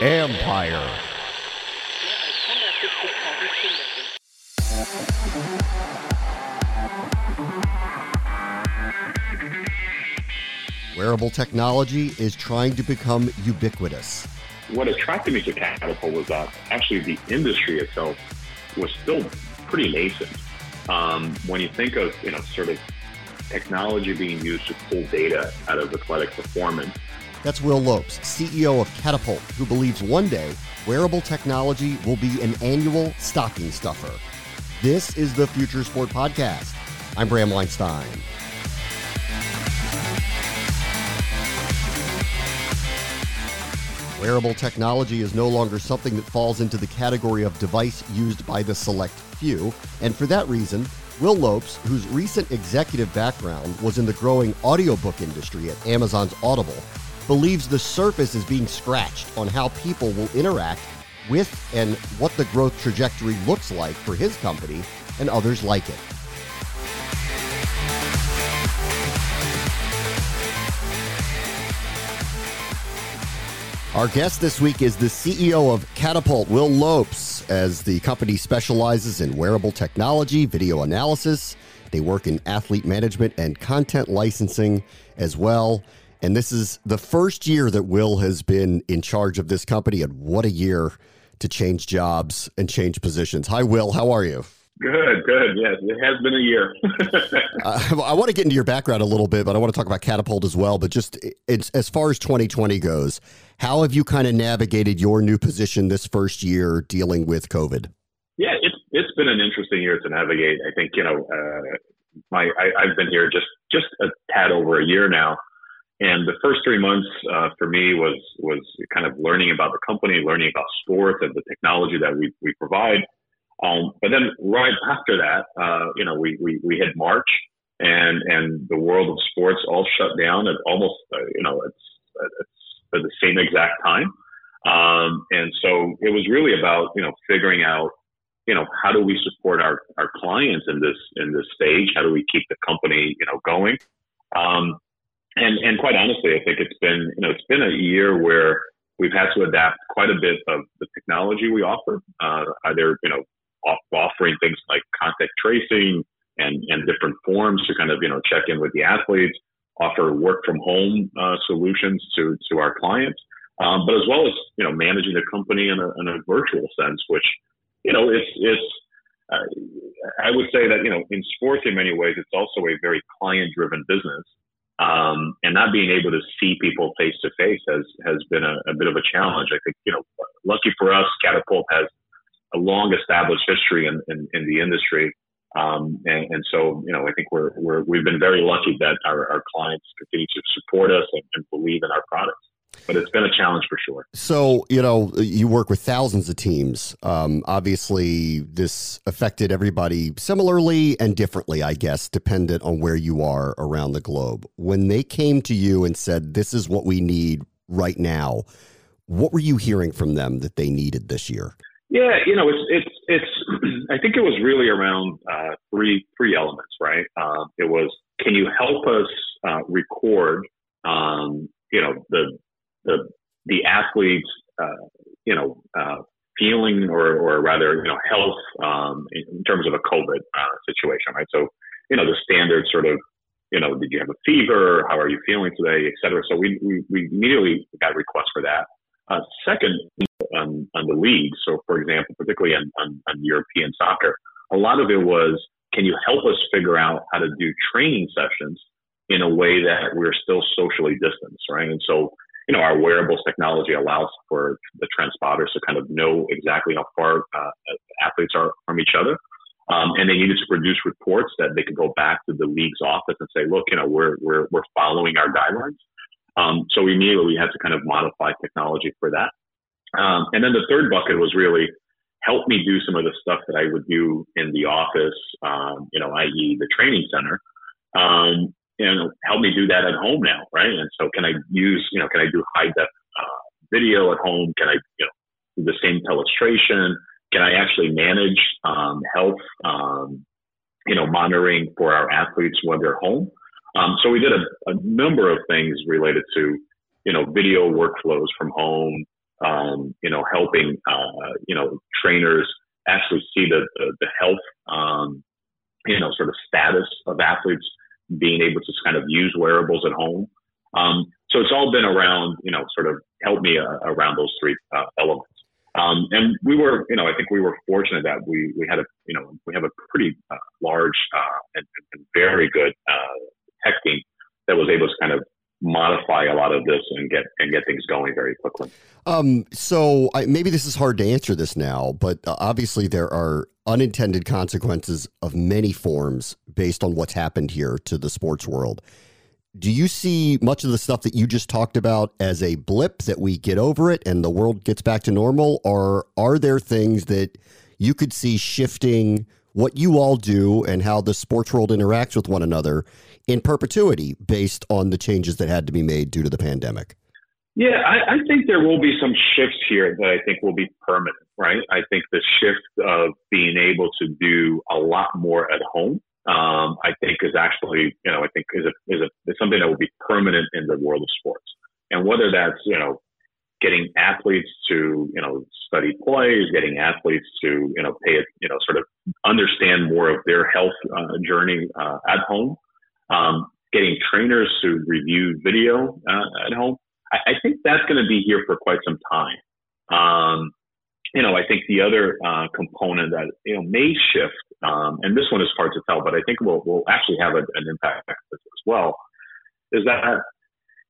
Empire. Wearable technology is trying to become ubiquitous. What attracted me to Catapult was that actually the industry itself was still pretty nascent. Um, when you think of you know sort of technology being used to pull data out of athletic performance. That's Will Lopes, CEO of Catapult, who believes one day wearable technology will be an annual stocking stuffer. This is the Future Sport Podcast. I'm Bram Weinstein. Wearable technology is no longer something that falls into the category of device used by the select few, and for that reason, Will Lopes, whose recent executive background was in the growing audiobook industry at Amazon's Audible, believes the surface is being scratched on how people will interact with and what the growth trajectory looks like for his company and others like it. Our guest this week is the CEO of Catapult, Will Lopes, as the company specializes in wearable technology, video analysis. They work in athlete management and content licensing as well. And this is the first year that Will has been in charge of this company. And what a year to change jobs and change positions. Hi, Will. How are you? Good, good. Yes, it has been a year. uh, I want to get into your background a little bit, but I want to talk about Catapult as well. But just as far as 2020 goes, how have you kind of navigated your new position this first year dealing with COVID? Yeah, it's it's been an interesting year to navigate. I think you know, uh, my I, have been here just just a tad over a year now, and the first three months uh, for me was was kind of learning about the company, learning about sports and the technology that we we provide. Um, but then right after that, uh, you know, we, we we hit March, and and the world of sports all shut down at almost uh, you know it's it's at the same exact time. Um, and so it was really about, you know, figuring out, you know, how do we support our, our clients in this, in this stage? How do we keep the company, you know, going? Um, and, and quite honestly, I think it's been, you know, it's been a year where we've had to adapt quite a bit of the technology we offer, uh, either, you know, off- offering things like contact tracing and, and different forms to kind of, you know, check in with the athletes, offer work from home uh, solutions to to our clients, um, but as well as you know managing the company in a, in a virtual sense, which you know it's it's uh, I would say that you know in sports in many ways it's also a very client driven business. Um, and not being able to see people face to face has has been a, a bit of a challenge. I think you know, lucky for us, Catapult has a long established history in, in, in the industry. Um, and, and, so, you know, I think we're, we're, we've been very lucky that our, our clients continue to support us and, and believe in our products but it's been a challenge for sure. So, you know, you work with thousands of teams. Um, obviously, this affected everybody similarly and differently, I guess, dependent on where you are around the globe. When they came to you and said, This is what we need right now, what were you hearing from them that they needed this year? Yeah, you know, it's it's it's. I think it was really around uh, three three elements, right? Uh, it was, can you help us uh, record, um, you know, the the the athletes, uh, you know, uh, feeling or or rather, you know, health um, in terms of a COVID uh, situation, right? So, you know, the standard sort of, you know, did you have a fever? How are you feeling today, et cetera. So we we, we immediately got requests for that. Uh, second, on, on the league. So, for example, particularly on, on, on European soccer, a lot of it was, can you help us figure out how to do training sessions in a way that we're still socially distanced, right? And so, you know, our wearables technology allows for the transponders to kind of know exactly how far uh, athletes are from each other. Um, and they needed to produce reports that they could go back to the league's office and say, look, you know, we're, we're, we're following our guidelines. Um, so we immediately we had to kind of modify technology for that. Um, and then the third bucket was really help me do some of the stuff that I would do in the office, um, you know, i.e. the training center. Um, help me do that at home now, right? And so can I use, you know, can I do high def uh, video at home? Can I, you know, do the same telestration? Can I actually manage um, health, um, you know, monitoring for our athletes when they're home? Um, so we did a, a, number of things related to you know, video workflows from home, um, you know, helping, uh, you know, trainers actually see the, the, the health, um, you know, sort of status of athletes being able to kind of use wearables at home. Um, so it's all been around, you know, sort of help me uh, around those three uh, elements. Um, and we were, you know, I think we were fortunate that we, we had a, you know, we have a pretty uh, large uh, and, and, very good uh, tech team that was able to kind of modify a lot of this and get and get things going very quickly. Um, so I, maybe this is hard to answer this now, but uh, obviously there are unintended consequences of many forms based on what's happened here to the sports world. Do you see much of the stuff that you just talked about as a blip that we get over it and the world gets back to normal? Or are there things that you could see shifting what you all do and how the sports world interacts with one another in perpetuity based on the changes that had to be made due to the pandemic? Yeah, I, I, think there will be some shifts here that I think will be permanent, right? I think the shift of being able to do a lot more at home um, I think is actually, you know, I think is a, is a, is something that will be permanent in the world of sports. And whether that's, you know, getting athletes to, you know, study plays, getting athletes to, you know, pay it, you know, sort of understand more of their health uh, journey uh, at home, um, getting trainers to review video uh, at home. I, I think that's going to be here for quite some time. Um, you know, I think the other uh, component that you know may shift, um, and this one is hard to tell, but I think will will actually have a, an impact as well, is that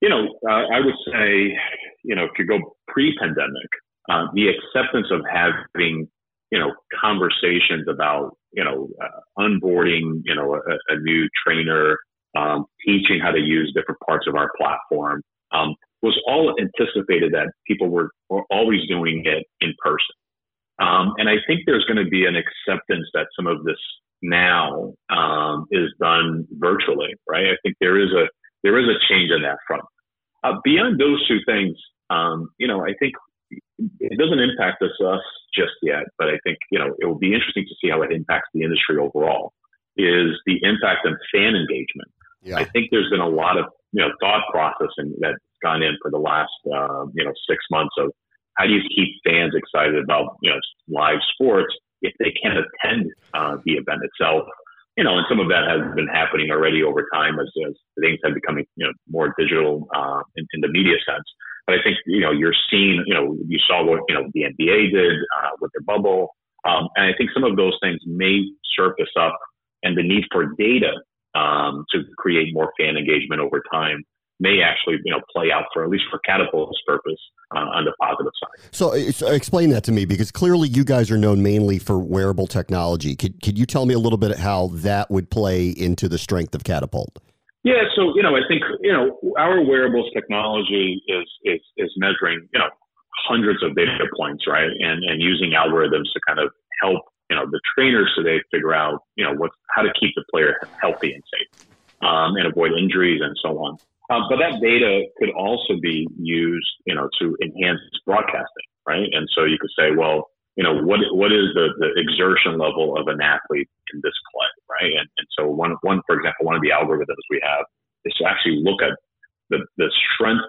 you know uh, I would say you know if you go pre-pandemic, uh, the acceptance of having you know conversations about you know uh, onboarding you know a, a new trainer, um, teaching how to use different parts of our platform, um, was all anticipated that people were, were always doing it in person. Um, and I think there's going to be an acceptance that some of this now um, is done virtually, right? I think there is a there is a change on that front. Uh, beyond those two things, um, you know, I think it doesn't impact us, us just yet, but I think you know it will be interesting to see how it impacts the industry overall. Is the impact on fan engagement? Yeah. I think there's been a lot of you know thought processing that's gone in for the last uh, you know six months of how do you keep fans excited about you know live sports if they can't attend uh, the event itself? You know, and some of that has been happening already over time as, as things have becoming you know more digital uh, in, in the media sense. But I think you know you're seeing you know you saw what you know the NBA did uh, with their bubble, um, and I think some of those things may surface up, and the need for data um, to create more fan engagement over time may actually you know play out for at least for Catapult's purpose uh, on the positive side. So, so, explain that to me because clearly you guys are known mainly for wearable technology. Could could you tell me a little bit how that would play into the strength of Catapult? Yeah, so you know, I think you know our wearables technology is is is measuring you know hundreds of data points, right, and and using algorithms to kind of help you know the trainers today figure out you know what how to keep the player healthy and safe um, and avoid injuries and so on. Um, but that data could also be used, you know, to enhance broadcasting, right? And so you could say, well, you know, what what is the, the exertion level of an athlete in this play, right? And, and so one one for example, one of the algorithms we have is to actually look at the, the strength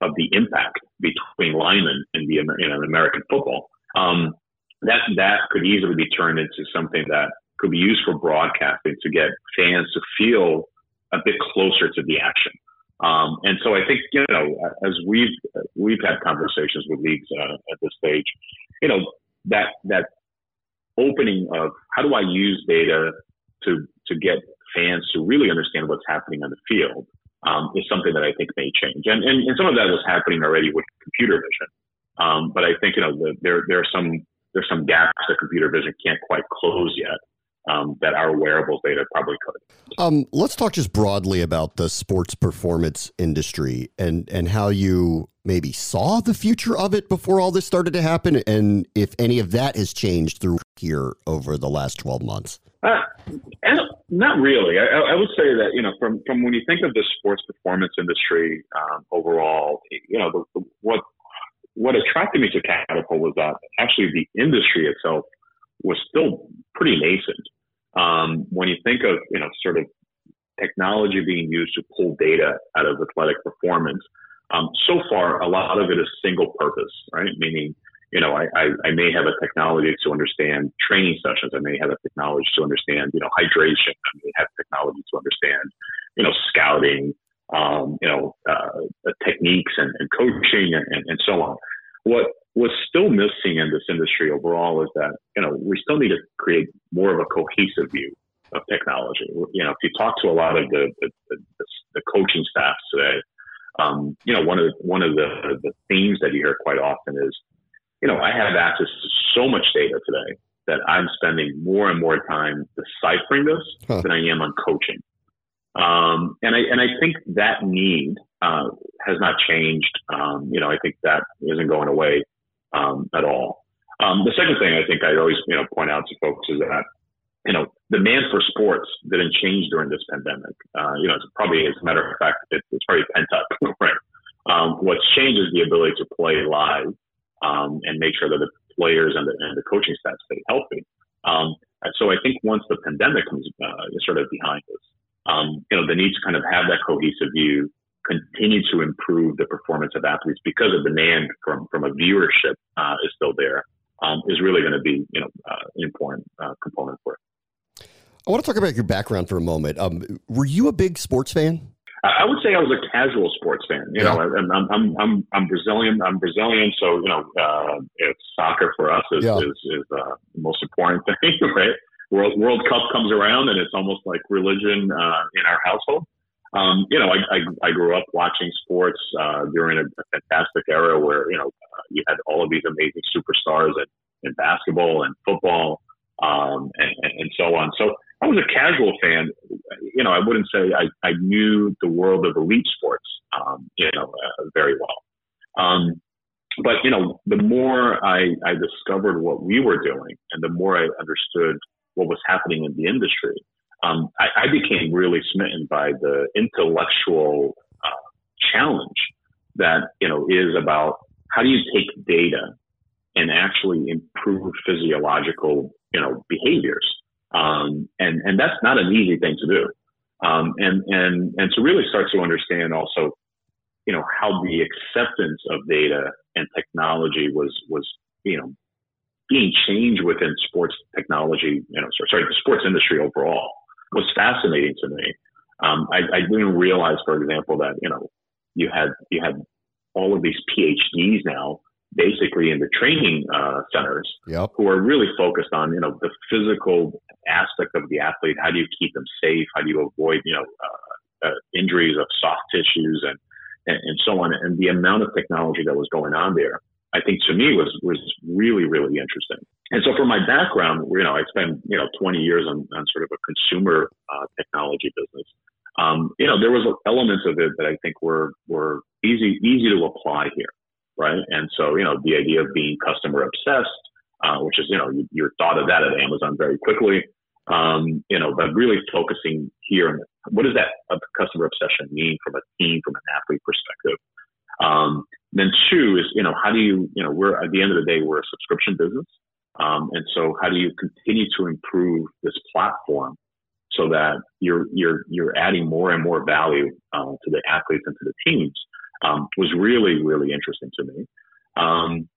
of the impact between linemen in the in American football. Um, that that could easily be turned into something that could be used for broadcasting to get fans to feel a bit closer to the action. Um, and so I think, you know, as we've, we've had conversations with leagues uh, at this stage, you know, that, that opening of how do I use data to, to get fans to really understand what's happening on the field, um, is something that I think may change. And, and, and, some of that was happening already with computer vision. Um, but I think, you know, the, there, there are some, there's some gaps that computer vision can't quite close yet um, that our wearables data probably could. Um, let's talk just broadly about the sports performance industry and and how you maybe saw the future of it before all this started to happen, and if any of that has changed through here over the last twelve months. Uh, not really. I, I, would say that you know, from from when you think of the sports performance industry um, overall, you know, the, the, what what attracted me to Catapult was that actually the industry itself was still pretty nascent. Um, when you think of, you know, sort of technology being used to pull data out of athletic performance, Um, so far, a lot of it is single purpose, right? Meaning, you know, I, I, I, may have a technology to understand training sessions. I may have a technology to understand, you know, hydration. I may have technology to understand, you know, scouting, um, you know, uh, techniques and, and coaching and, and, and so on. What was still missing in this industry overall is that, you know, we still need to create more of a cohesive view of technology. You know, if you talk to a lot of the, the, the, the coaching staff today, um, you know, one of the, one of the, the themes that you hear quite often is, you know, I have access to so much data today that I'm spending more and more time deciphering this huh. than I am on coaching. Um, and I and I think that need uh, has not changed. Um, you know, I think that isn't going away um, at all. Um, the second thing I think I always you know point out to folks is that you know, demand for sports didn't change during this pandemic. Uh, you know, it's probably, as a matter of fact, it, it's probably pent up, right? Um, what's changed is the ability to play live um, and make sure that the players and the, and the coaching staff stay healthy. Um, so I think once the pandemic comes uh, sort of behind us, um, you know, the need to kind of have that cohesive view, continue to improve the performance of athletes because of the demand from from a viewership uh, is still there, um, is really going to be you know uh, an important uh, component for it. I want to talk about your background for a moment. Um, were you a big sports fan? I would say I was a casual sports fan. You yeah. know, I'm, I'm, I'm, I'm Brazilian. I'm Brazilian, so you know, uh, it's soccer for us is yeah. is, is uh, the most important thing, right? World World Cup comes around, and it's almost like religion uh, in our household. Um, you know, I, I, I grew up watching sports uh, during a, a fantastic era where you know uh, you had all of these amazing superstars in, in basketball and football um, and, and so on. So I was a casual fan. You know, I wouldn't say I, I knew the world of elite sports, um, you know, uh, very well. Um, but you know, the more I, I discovered what we were doing, and the more I understood what was happening in the industry, um, I, I, became really smitten by the intellectual uh, challenge that you know is about how do you take data and actually improve physiological you know behaviors um, and, and that's not an easy thing to do. Um, and, and, and to really start to understand also, you know, how the acceptance of data and technology was, was, you know, being changed within sports technology, you know, sorry, the sports industry overall was fascinating to me. Um, I, I didn't realize, for example, that, you know, you had, you had all of these PhDs now basically in the training uh, centers yep. who are really focused on you know the physical aspect of the athlete. How do you keep them safe? How do you avoid you know uh, uh, injuries of soft tissues and, and, and so on? And the amount of technology that was going on there, I think to me was was really really interesting. And so for my background, you know, I spent you know 20 years on, on sort of a consumer uh, technology business. Um, you know, there was elements of it that I think were were easy easy to apply here right? And so, you know, the idea of being customer obsessed, uh, which is, you know, you, you're thought of that at Amazon very quickly, um, you know, but really focusing here on what does that customer obsession mean from a team, from an athlete perspective? Um, then two is, you know, how do you, you know, we're at the end of the day, we're a subscription business. Um, and so how do you continue to improve this platform so that you're, you're, you're adding more and more value, uh, to the athletes and to the teams? um, was really, really interesting to me. Um,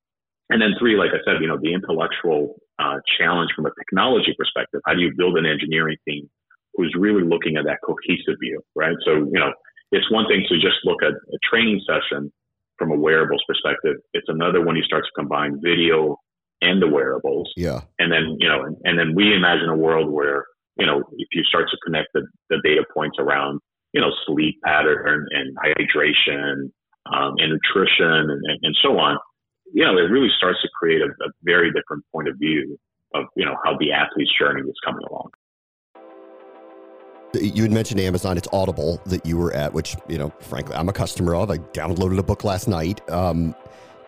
and then three, like I said, you know, the intellectual uh, challenge from a technology perspective. How do you build an engineering team who's really looking at that cohesive view, right? So, you know, it's one thing to just look at a training session from a wearables perspective. It's another when you start to combine video and the wearables. Yeah. And then, you know, and, and then we imagine a world where, you know, if you start to connect the, the data points around you know, sleep pattern and hydration um, and nutrition and, and, so on, you know, it really starts to create a, a very different point of view of, you know, how the athlete's journey is coming along. You had mentioned Amazon. It's Audible that you were at, which, you know, frankly, I'm a customer of. I downloaded a book last night. Um,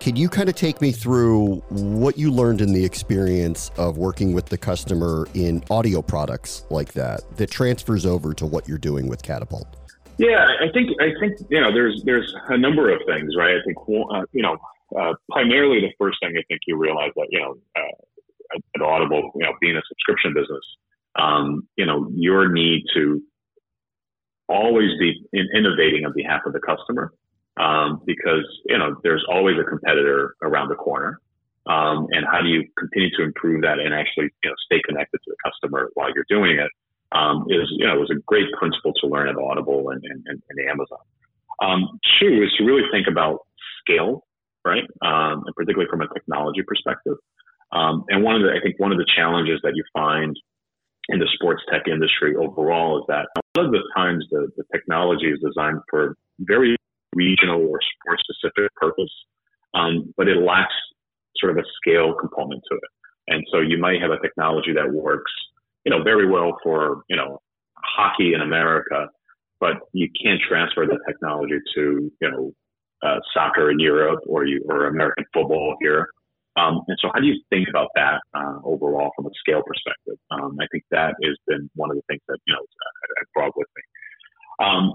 can you kind of take me through what you learned in the experience of working with the customer in audio products like that that transfers over to what you're doing with Catapult? Yeah, I think I think you know there's there's a number of things, right? I think uh, you know uh, primarily the first thing I think you realize that you know uh, at Audible, you know, being a subscription business, um, you know, your need to always be in innovating on behalf of the customer um, because you know there's always a competitor around the corner. Um, and how do you continue to improve that and actually you know stay connected to the customer while you're doing it? Um, is you know it was a great principle to learn at Audible and, and, and Amazon. Um, two is to really think about scale, right? Um, and particularly from a technology perspective. Um, and one of the I think one of the challenges that you find in the sports tech industry overall is that a lot of the times the, the technology is designed for very regional or sport specific purpose, um, but it lacks sort of a scale component to it. And so you might have a technology that works, you know, very well for, you know, hockey in America, but you can't transfer the technology to, you know, uh, soccer in Europe or you, or American football here. Um, and so how do you think about that uh, overall from a scale perspective? Um, I think that has been one of the things that, you know, I, I brought with me. Um,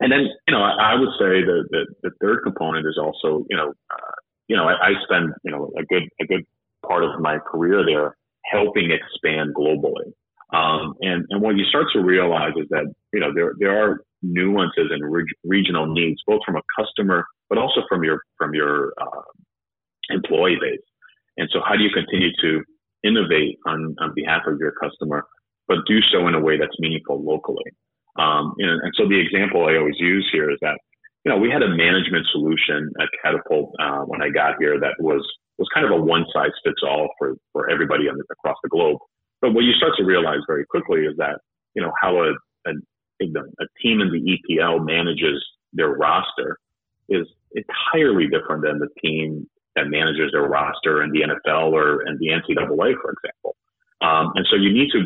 and then, you know, I, I would say the, the, the, third component is also, you know, uh, you know, I, I spend, you know, a good, a good part of my career there helping expand globally. Um, and, and what you start to realize is that, you know, there, there are nuances and re- regional needs, both from a customer, but also from your, from your, uh, employee base. And so how do you continue to innovate on, on behalf of your customer, but do so in a way that's meaningful locally? Um, and, and, so the example I always use here is that, you know, we had a management solution at Catapult uh, when I got here that was was kind of a one size fits all for for everybody on, across the globe. But what you start to realize very quickly is that, you know, how a, a, a team in the EPL manages their roster is entirely different than the team that manages their roster in the NFL or in the NCAA, for example. Um, and so you need to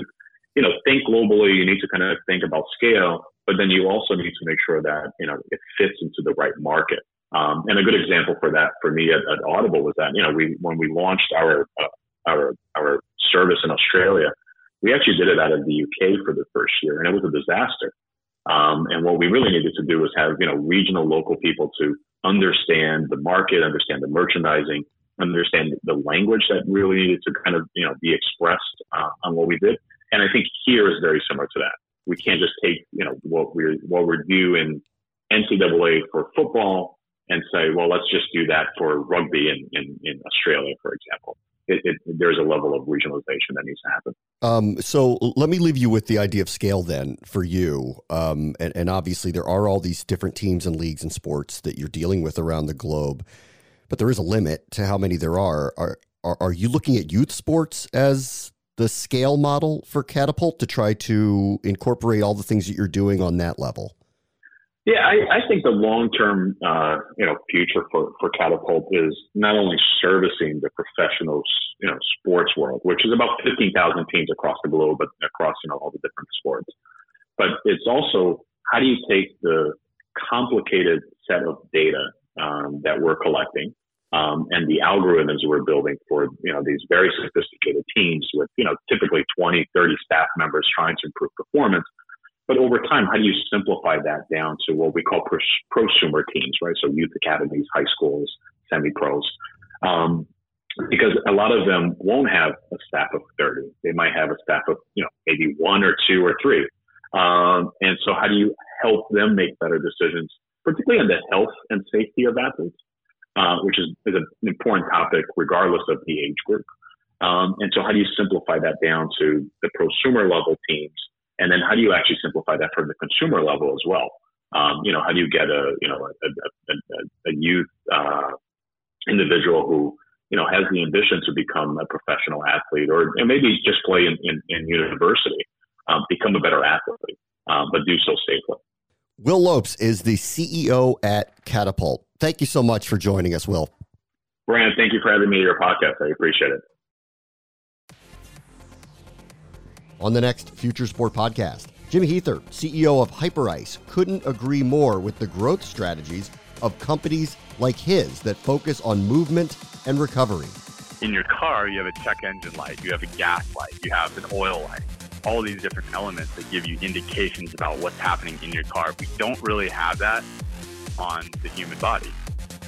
you know, think globally. You need to kind of think about scale, but then you also need to make sure that, you know, it fits into the right market. Um, and a good example for that for me at, at, Audible was that, you know, we, when we launched our, uh, our, our service in Australia, we actually did it out of the UK for the first year and it was a disaster. Um, and what we really needed to do was have, you know, regional local people to understand the market, understand the merchandising, understand the language that really needed to kind of, you know, be expressed uh, on what we did. And I think here is very similar to that. We can't just take, you know, what we're, what we're doing in NCAA for football and say, well, let's just do that for rugby in, in, in Australia, for example. It, it, there's a level of regionalization that needs to happen. Um, so let me leave you with the idea of scale then for you. Um, and, and, obviously, there are all these different teams and leagues and sports that you're dealing with around the globe, but there is a limit to how many there are. Are, are, are you looking at youth sports as the scale model for Catapult to try to incorporate all the things that you're doing on that level? Yeah, I, I think the long-term, uh, you know, future for, for Catapult is not only servicing the professional, you know, sports world, which is about 15,000 teams across the globe, but across, you know, all the different sports. But it's also how do you take the complicated set of data um, that we're collecting um, and the algorithms we're building for you know these very sophisticated teams with you know typically 20 30 staff members trying to improve performance. But over time how do you simplify that down to what we call pros- prosumer teams right? So youth academies high schools semi pros um, because a lot of them won't have a staff of 30 they might have a staff of you know maybe one or two or three. Um, and so how do you help them make better decisions particularly on the health and safety of athletes uh, which is, is, an important topic regardless of the age group. Um, and so how do you simplify that down to the prosumer level teams? And then how do you actually simplify that for the consumer level as well? Um, you know, how do you get a, you know, a, a, a youth, uh, individual who, you know, has the ambition to become a professional athlete or maybe just play in, in, in university, um, become a better athlete, um, but do so safely. Will Lopes is the CEO at Catapult. Thank you so much for joining us, Will. Brian, thank you for having me on your podcast. I appreciate it. On the next Future Sport podcast, Jimmy Huether, CEO of Hyperice, couldn't agree more with the growth strategies of companies like his that focus on movement and recovery. In your car, you have a check engine light, you have a gas light, you have an oil light all these different elements that give you indications about what's happening in your car. We don't really have that on the human body.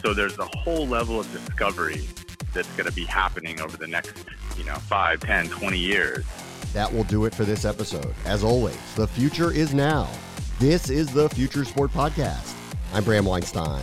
So there's a whole level of discovery that's going to be happening over the next, you know, 5, 10, 20 years. That will do it for this episode. As always, the future is now. This is the Future Sport Podcast. I'm Bram Weinstein.